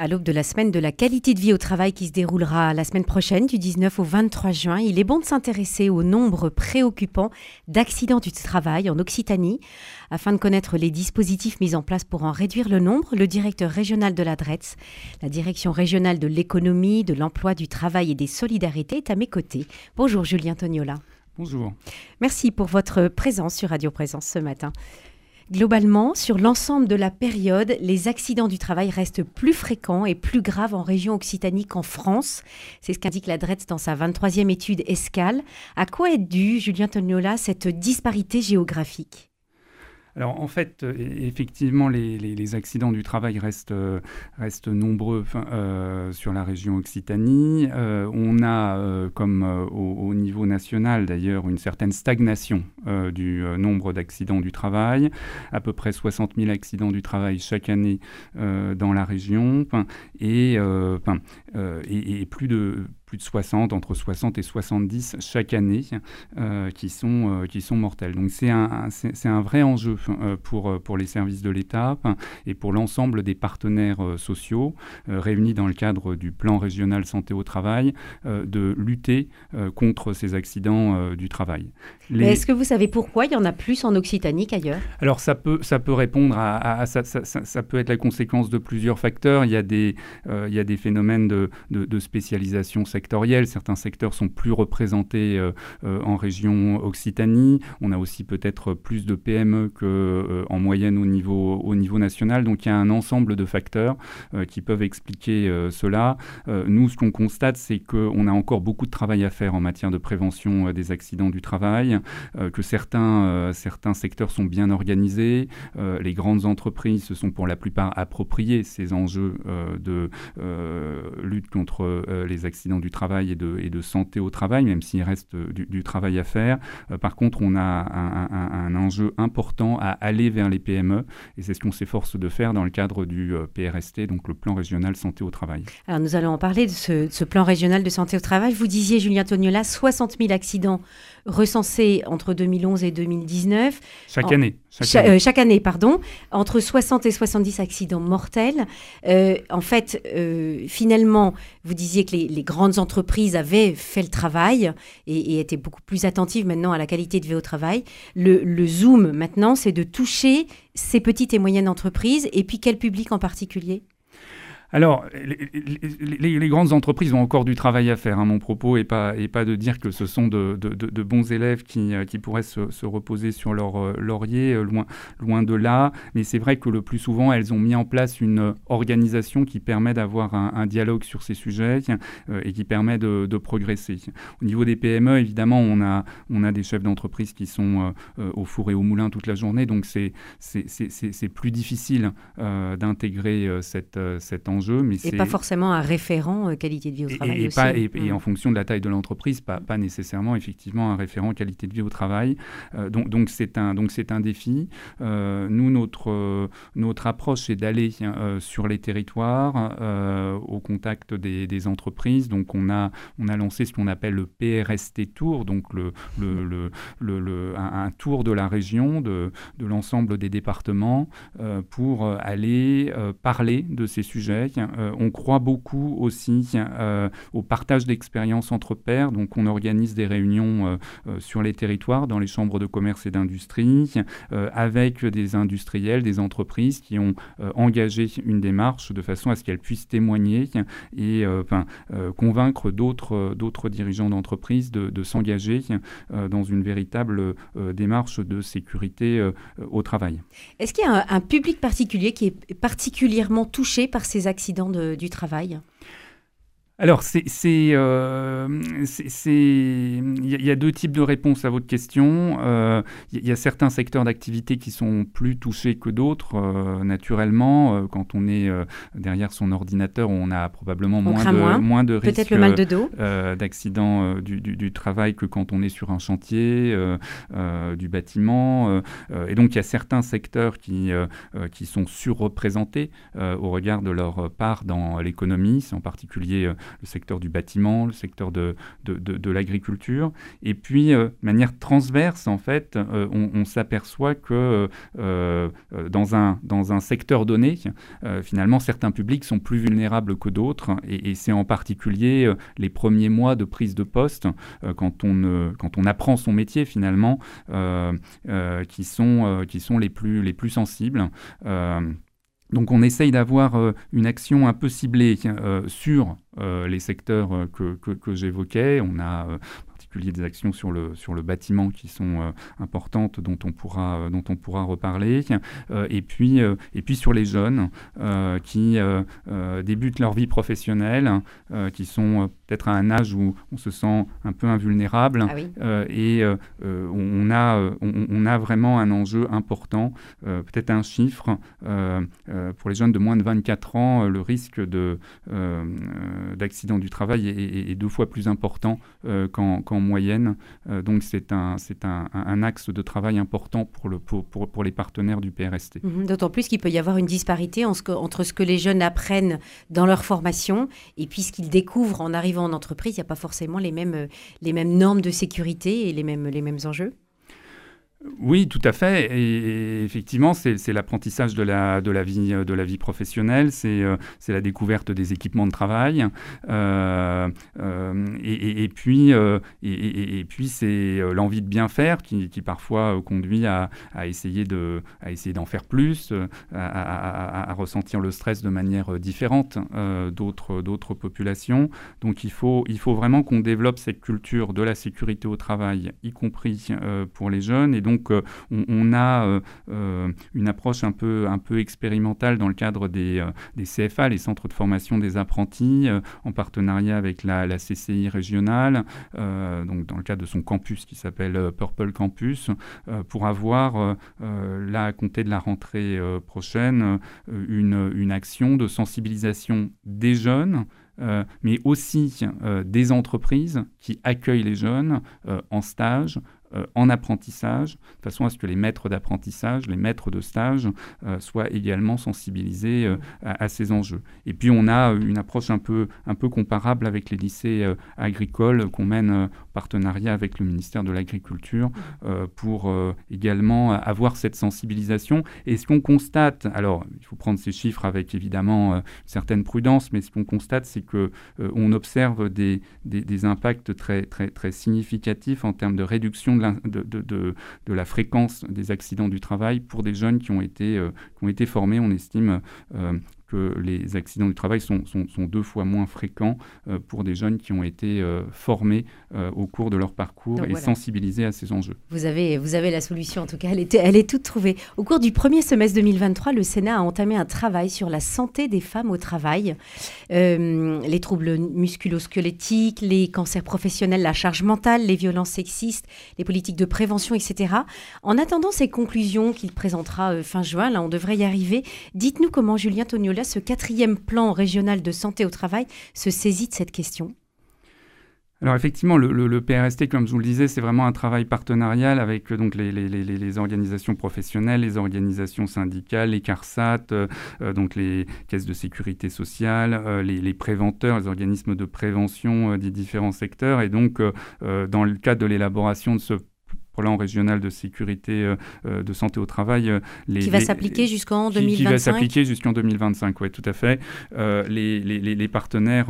À l'aube de la semaine de la qualité de vie au travail qui se déroulera la semaine prochaine du 19 au 23 juin, il est bon de s'intéresser au nombre préoccupant d'accidents du travail en Occitanie. Afin de connaître les dispositifs mis en place pour en réduire le nombre, le directeur régional de la DRETS, la direction régionale de l'économie, de l'emploi, du travail et des solidarités, est à mes côtés. Bonjour Julien Tognola. Bonjour. Merci pour votre présence sur Radio Présence ce matin. Globalement, sur l'ensemble de la période, les accidents du travail restent plus fréquents et plus graves en région Occitanie qu'en France. C'est ce qu'indique la DRETS dans sa 23e étude Escale. À quoi est due, Julien Tognola, cette disparité géographique? Alors en fait, euh, effectivement, les, accidents du travail restent, euh, nombreux euh, sur la région Occitanie. on a, comme au, niveau national d'ailleurs, une certaine stagnation du nombre d'accidents du travail, à peu près 60 000 accidents du travail chaque année dans la région, et, plus de plus de 60, entre 60 et 70 chaque année, euh, qui, sont, euh, qui sont mortels. Donc c'est un, c'est, un vrai enjeu euh, pour, pour les services de l'État et pour l'ensemble des partenaires sociaux réunis dans le cadre du plan régional santé au travail de lutter contre ces accidents du travail. Est-ce que vous savez pourquoi il y en a plus en Occitanie qu'ailleurs? Alors ça peut, ça peut répondre à, ça, ça, ça, peut être la conséquence de plusieurs facteurs. Il y a des, il y a des phénomènes de, de, de spécialisation Certains secteurs sont plus représentés euh, euh, en région Occitanie. On a aussi peut-être plus de PME qu'en euh, en moyenne au niveau, au niveau national. Donc il y a un ensemble de facteurs qui peuvent expliquer cela. nous, ce qu'on constate, c'est qu'on a encore beaucoup de travail à faire en matière de prévention des accidents du travail, que certains, certains secteurs sont bien organisés. les grandes entreprises se sont pour la plupart appropriées ces enjeux de lutte contre les accidents du travail et de, et de santé au travail, même s'il reste euh, du, travail à faire. Euh, par contre, on a un, enjeu important à aller vers les PME, et c'est ce qu'on s'efforce de faire dans le cadre du euh, PRST, donc le plan régional santé au travail. Alors nous allons en parler de ce, plan régional de santé au travail. Vous disiez, Julien Tognola, 60 000 accidents recensés entre 2011 et 2019. Chaque année. Chaque, année. pardon. Entre 60 et 70 accidents mortels. en fait, finalement, vous disiez que les, les grandes entreprises avaient fait le travail et, étaient beaucoup plus attentives maintenant à la qualité de vie au travail. Le, le zoom maintenant, c'est de toucher ces petites et moyennes entreprises et puis quel public en particulier? Alors, les, grandes entreprises ont encore du travail à faire. Hein. Mon propos n'est pas, de dire que ce sont de, bons élèves qui, euh, pourraient se, reposer sur leur euh, laurier, euh, loin, de là. Mais c'est vrai que le plus souvent, elles ont mis en place une organisation qui permet d'avoir un, dialogue sur ces sujets et qui permet de, progresser. Au niveau des PME, évidemment, on a, on a des chefs d'entreprise qui sont au four et au moulin toute la journée. Donc, c'est plus difficile d'intégrer cette, cette mais et pas forcément un référent euh, qualité de vie au travail. Et, aussi. et, en fonction de la taille de l'entreprise, pas, pas, nécessairement effectivement un référent qualité de vie au travail. Euh, donc donc c'est un donc c'est un défi. Euh, nous notre notre approche c'est d'aller sur les territoires au contact des, des, entreprises. Donc on a on a lancé ce qu'on appelle le PRST Tour, donc le, le, le, le un, tour de la région de de l'ensemble des départements pour aller parler de ces sujets euh, on croit beaucoup aussi euh, au partage d'expériences entre pairs. Donc, on organise des réunions euh, sur les territoires, dans les chambres de commerce et d'industrie, avec des industriels, des entreprises qui ont engagé une démarche de façon à ce qu'elles puissent témoigner et convaincre d'autres dirigeants d'entreprise de, s'engager dans une véritable démarche de sécurité au travail. Est-ce qu'il y a un, public particulier qui est particulièrement touché par ces accidents du travail alors, c'est, euh, il y, a deux types de réponses à votre question. Euh, il y, a certains secteurs d'activité qui sont plus touchés que d'autres. Euh, naturellement, quand on est derrière son ordinateur, on a probablement moins de, moins. de risques Peut-être le mal de dos. d'accident du, du, travail que quand on est sur un chantier, du bâtiment. et donc, il y a certains secteurs qui, qui sont surreprésentés au regard de leur part dans l'économie. C'est en particulier le secteur du bâtiment, le secteur de, l'agriculture. Et puis, de manière transverse, en fait, on, s'aperçoit que dans, un, dans un secteur donné, finalement, certains publics sont plus vulnérables que d'autres. Et, c'est en particulier les premiers mois de prise de poste, quand, on, apprend son métier, finalement, qui, sont, les plus sensibles. Donc on essaye d'avoir euh, une action un peu ciblée euh, sur euh, les secteurs que, que j'évoquais. On a des actions sur le, sur le bâtiment qui sont importantes, dont on pourra, dont on pourra reparler. Et, puis, et puis sur les jeunes qui débutent leur vie professionnelle, qui sont peut-être à un âge où on se sent un peu invulnérable. Ah et on, a, on, a vraiment un enjeu important, peut-être un chiffre. pour les jeunes de moins de 24 ans, le risque de, d'accident du travail est, deux fois plus important qu'en, qu'en moyenne. Euh, donc c'est un, un, un, axe de travail important pour, le, pour, pour, les partenaires du PRST. Mhm. D'autant plus qu'il peut y avoir une disparité entre ce que les jeunes apprennent dans leur formation et puis ce qu'ils découvrent en arrivant en entreprise. Il n'y a pas forcément les mêmes, les mêmes normes de sécurité et les mêmes, les mêmes enjeux. Oui, tout à fait. Et, effectivement, c'est l'apprentissage de la, de, la vie, de la vie professionnelle, c'est euh, la découverte des équipements de travail. Euh, euh, et, puis, et, puis c'est l'envie de bien faire qui, parfois conduit à, essayer d'en faire plus, à, ressentir le stress de manière différente d'autres populations. Donc il faut, il faut vraiment qu'on développe cette culture de la sécurité au travail, y compris pour les jeunes. Et euh, on, a euh, euh, une approche un peu, un peu expérimentale dans le cadre des, CFA, les centres de formation des apprentis, en partenariat avec la, CCI régionale, donc dans le cadre de son campus qui s'appelle Purple Campus, pour avoir, là, à compter de la rentrée prochaine, une, une action de sensibilisation des jeunes mais aussi des entreprises qui accueillent les jeunes en stage, euh, en apprentissage, de façon à ce que les maîtres d'apprentissage, les maîtres de stage euh, soient également sensibilisés euh, à, ces enjeux. Et puis on a une approche un peu, un peu comparable avec les lycées agricoles qu'on mène en partenariat avec le ministère de l'Agriculture pour également avoir cette sensibilisation. Et ce qu'on constate, alors il faut prendre ces chiffres avec évidemment une certaine prudence, mais ce qu'on constate, c'est que on observe des, des, des, impacts très, très, très significatifs en termes de réduction de la, fréquence des accidents du travail pour des jeunes qui ont été, euh, formés, on estime, euh, que les accidents du travail sont, sont, deux fois moins fréquents euh, pour des jeunes qui ont été euh, formés euh, au cours de leur parcours et sensibilisés à ces enjeux. Vous avez, vous avez la solution, en tout cas, elle, était, elle est toute trouvée. Au cours du premier semestre 2023, le Sénat a entamé un travail sur la santé des femmes au travail, les troubles musculo-squelettiques, les cancers professionnels, la charge mentale, les violences sexistes, les politiques de prévention, etc. En attendant ces conclusions qu'il présentera fin juin, là on devrait y arriver, dites-nous comment Julien Ce quatrième plan régional de santé au travail se saisit de cette question alors effectivement, le, PRST, comme je vous le disais, c'est vraiment un travail partenarial avec donc les, organisations professionnelles, les organisations syndicales, les CARSAT, euh, euh, donc les caisses de sécurité sociale, euh, les, préventeurs, les organismes de prévention des différents secteurs. Et donc, dans le cadre de l'élaboration de ce plan régional de sécurité euh, euh, de santé au travail. Euh, les, qui va s'appliquer jusqu'en 2025 qui, va s'appliquer jusqu'en 2025, oui, tout à fait. les, les, partenaires,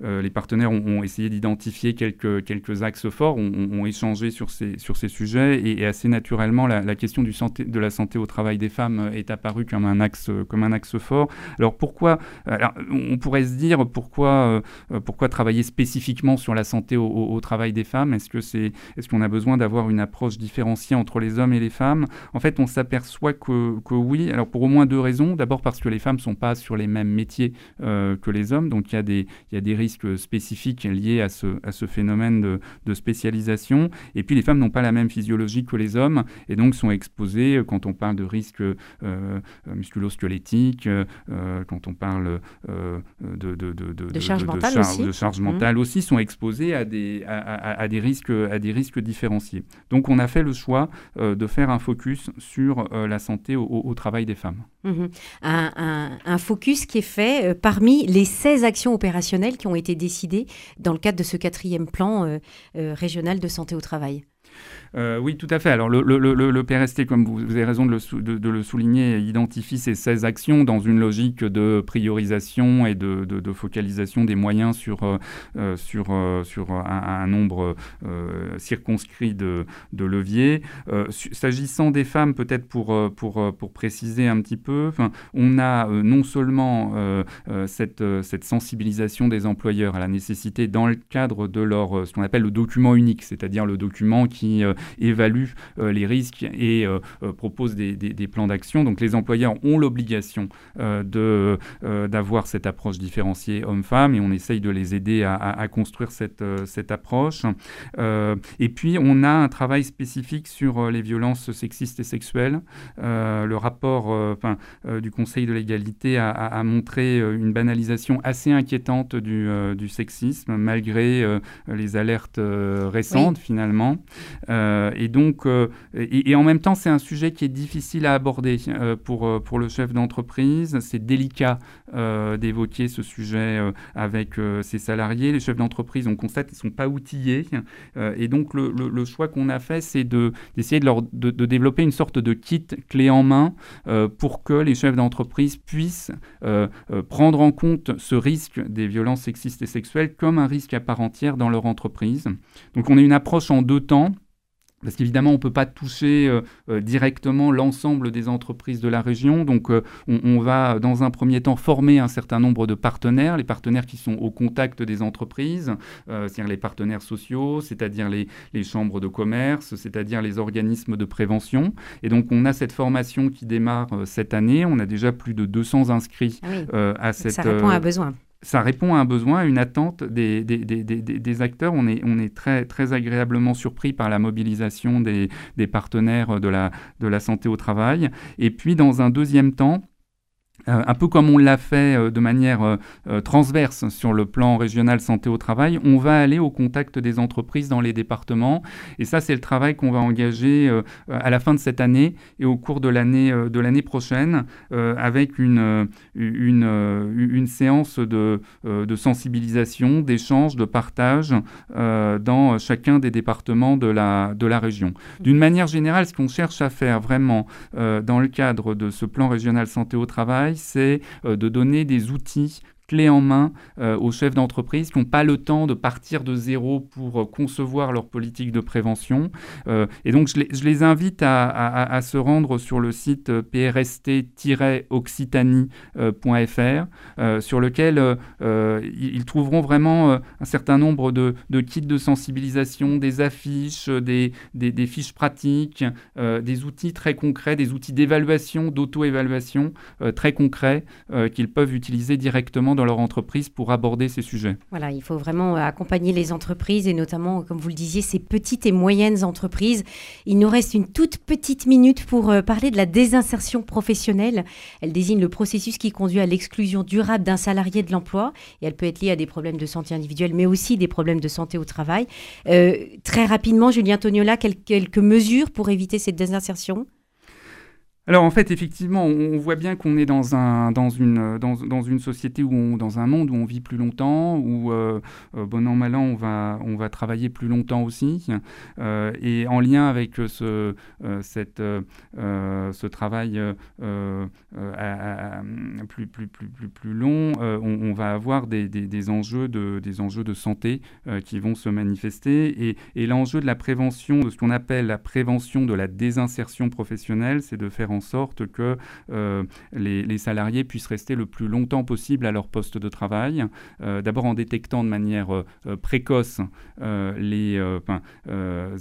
les partenaires ont, essayé d'identifier quelques, quelques axes forts, ont, échangé sur ces, sur ces sujets et, assez naturellement, la, question du santé, de la santé au travail des femmes est apparue comme un axe, comme un axe fort. Alors pourquoi alors, On pourrait se dire pourquoi, pourquoi travailler spécifiquement sur la santé au, au travail des femmes? Est-ce que c'est, est-ce qu'on a besoin d'avoir une approche différenciée entre les hommes et les femmes, en fait, on s'aperçoit que, que, oui, alors pour au moins deux raisons. D'abord parce que les femmes ne sont pas sur les mêmes métiers euh, que les hommes, donc il y, a des, y a des risques spécifiques liés à ce, à ce phénomène de, de spécialisation. Et puis les femmes n'ont pas la même physiologie que les hommes et donc sont exposées, euh, quand on parle de risques euh, musculo-squelettiques, euh, quand on parle de, de, de, de, charge mentale aussi, de charge mentale mmh. aussi, sont exposées à des, à, à, à, des risques, à des risques différenciés. Donc, Donc on a fait le choix de faire un focus sur la santé au, travail des femmes. Mmh un, focus qui est fait parmi les 16 actions opérationnelles qui ont été décidées dans le cadre de ce quatrième plan régional de santé au travail. Euh, oui, tout à fait. Alors, le, PRST, comme vous, avez raison de le, souligner, identifie ces 16 actions dans une logique de priorisation et de, focalisation des moyens sur, euh, euh, sur, sur un, nombre circonscrit de, leviers. S'agissant des femmes, peut-être pour, pour, pour préciser un petit peu, on a non seulement cette, cette sensibilisation des employeurs à la nécessité, dans le cadre de leur, ce qu'on appelle le document unique, c'est-à-dire le document qui évalue euh, les risques et euh, euh, propose des, plans d'action. Donc les employeurs ont l'obligation de, d'avoir cette approche différenciée homme-femme et on essaye de les aider à, construire cette, cette approche. et puis on a un travail spécifique sur les violences sexistes et sexuelles. le rapport du Conseil de l'égalité a, montré une banalisation assez inquiétante du, du sexisme malgré les alertes récentes finalement. Euh, et donc, euh, et, en même temps, c'est un sujet qui est difficile à aborder euh, pour, pour le chef d'entreprise. C'est délicat d'évoquer ce sujet avec ses salariés. Les chefs d'entreprise, on constate, ils ne sont pas outillés. et donc, le, choix qu'on a fait, c'est d'essayer de, leur, de, de, développer une sorte de kit clé en main pour que les chefs d'entreprise puissent prendre en compte ce risque des violences sexistes et sexuelles comme un risque à part entière dans leur entreprise. Donc, on a une approche en deux temps. Parce qu'évidemment, on ne peut pas toucher euh, euh, directement l'ensemble des entreprises de la région. Donc, euh, on, va, dans un premier temps, former un certain nombre de partenaires, les partenaires qui sont au contact des entreprises, c'est-à-dire les partenaires sociaux, c'est-à-dire les, chambres de commerce, c'est-à-dire les organismes de prévention. Et donc, on a cette formation qui démarre cette année. On a déjà plus de 200 inscrits ah à cette... Ça répond à besoin ça répond à un besoin, à une attente des, acteurs. On est, très, très agréablement surpris par la mobilisation des, partenaires de la santé au travail. Et puis, dans un deuxième temps, euh, un peu comme on l'a fait euh, de manière euh, transverse sur le plan régional santé au travail, on va aller au contact des entreprises dans les départements. Et ça, c'est le travail qu'on va engager à la fin de cette année et au cours de l'année de l'année prochaine, avec une, une, une séance de, de sensibilisation, d'échange, de partage dans chacun des départements de la, de la région. D'une manière générale, ce qu'on cherche à faire vraiment dans le cadre de ce plan régional santé au travail, c'est euh, de donner des outils clé en main euh, aux chefs d'entreprise qui n'ont pas le temps de partir de zéro pour euh, concevoir leur politique de prévention. Euh, et donc, je les, invite à, se rendre sur le site prst-occitanie.fr, sur lequel ils trouveront vraiment un certain nombre de, kits de sensibilisation, des affiches, des, des fiches pratiques, des outils très concrets, des outils d'évaluation, d'auto-évaluation très concrets qu'ils peuvent utiliser directement dans leur entreprise pour aborder ces sujets. Voilà, il faut vraiment accompagner les entreprises et notamment, comme vous le disiez, ces petites et moyennes entreprises. Il nous reste une toute petite minute pour euh, parler de la désinsertion professionnelle. Elle désigne le processus qui conduit à l'exclusion durable d'un salarié de l'emploi et elle peut être liée à des problèmes de santé individuelle, mais aussi des problèmes de santé au travail. Euh, très rapidement, Julien Tognola, quelques mesures pour éviter cette désinsertion? Alors en fait, effectivement, on voit bien qu'on est dans, un, dans, une, dans, société on, dans un monde où on vit plus longtemps, où euh, euh, bon an mal an, on va, on va travailler plus longtemps aussi. Euh, et en lien avec ce, travail plus, plus, plus, plus, plus long, on, va avoir des, des, des, enjeux de, des enjeux de santé qui vont se manifester. Et, et l'enjeu de la prévention, de ce qu'on appelle la prévention de la désinsertion professionnelle, c'est de faire en sorte que euh, les, salariés puissent rester le plus longtemps possible à leur poste de travail, euh, d'abord en détectant de manière euh, précoce les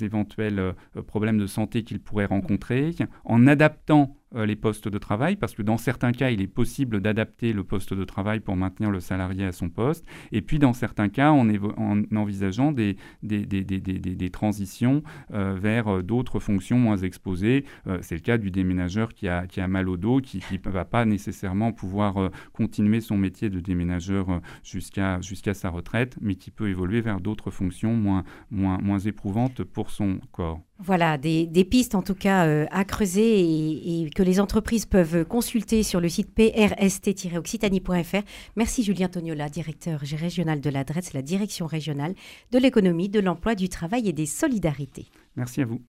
éventuels problèmes de santé qu'ils pourraient rencontrer, en adaptant les postes de travail, parce que dans certains cas, il est possible d'adapter le poste de travail pour maintenir le salarié à son poste, et puis dans certains cas, en, en envisageant des, des, des, des transitions euh, vers euh, d'autres fonctions moins exposées. C'est le cas du déménageur qui a, qui a mal au dos, qui ne va pas nécessairement pouvoir continuer son métier de déménageur jusqu'à jusqu'à sa retraite, mais qui peut évoluer vers d'autres fonctions moins, moins, moins éprouvantes pour son corps. Voilà, des, pistes en tout cas euh, à creuser et, que les entreprises peuvent consulter sur le site prst-occitanie.fr. Merci Julien Tognola, directeur régional de l'adresse, la direction régionale de l'économie, de l'emploi, du travail et des solidarités. Merci à vous.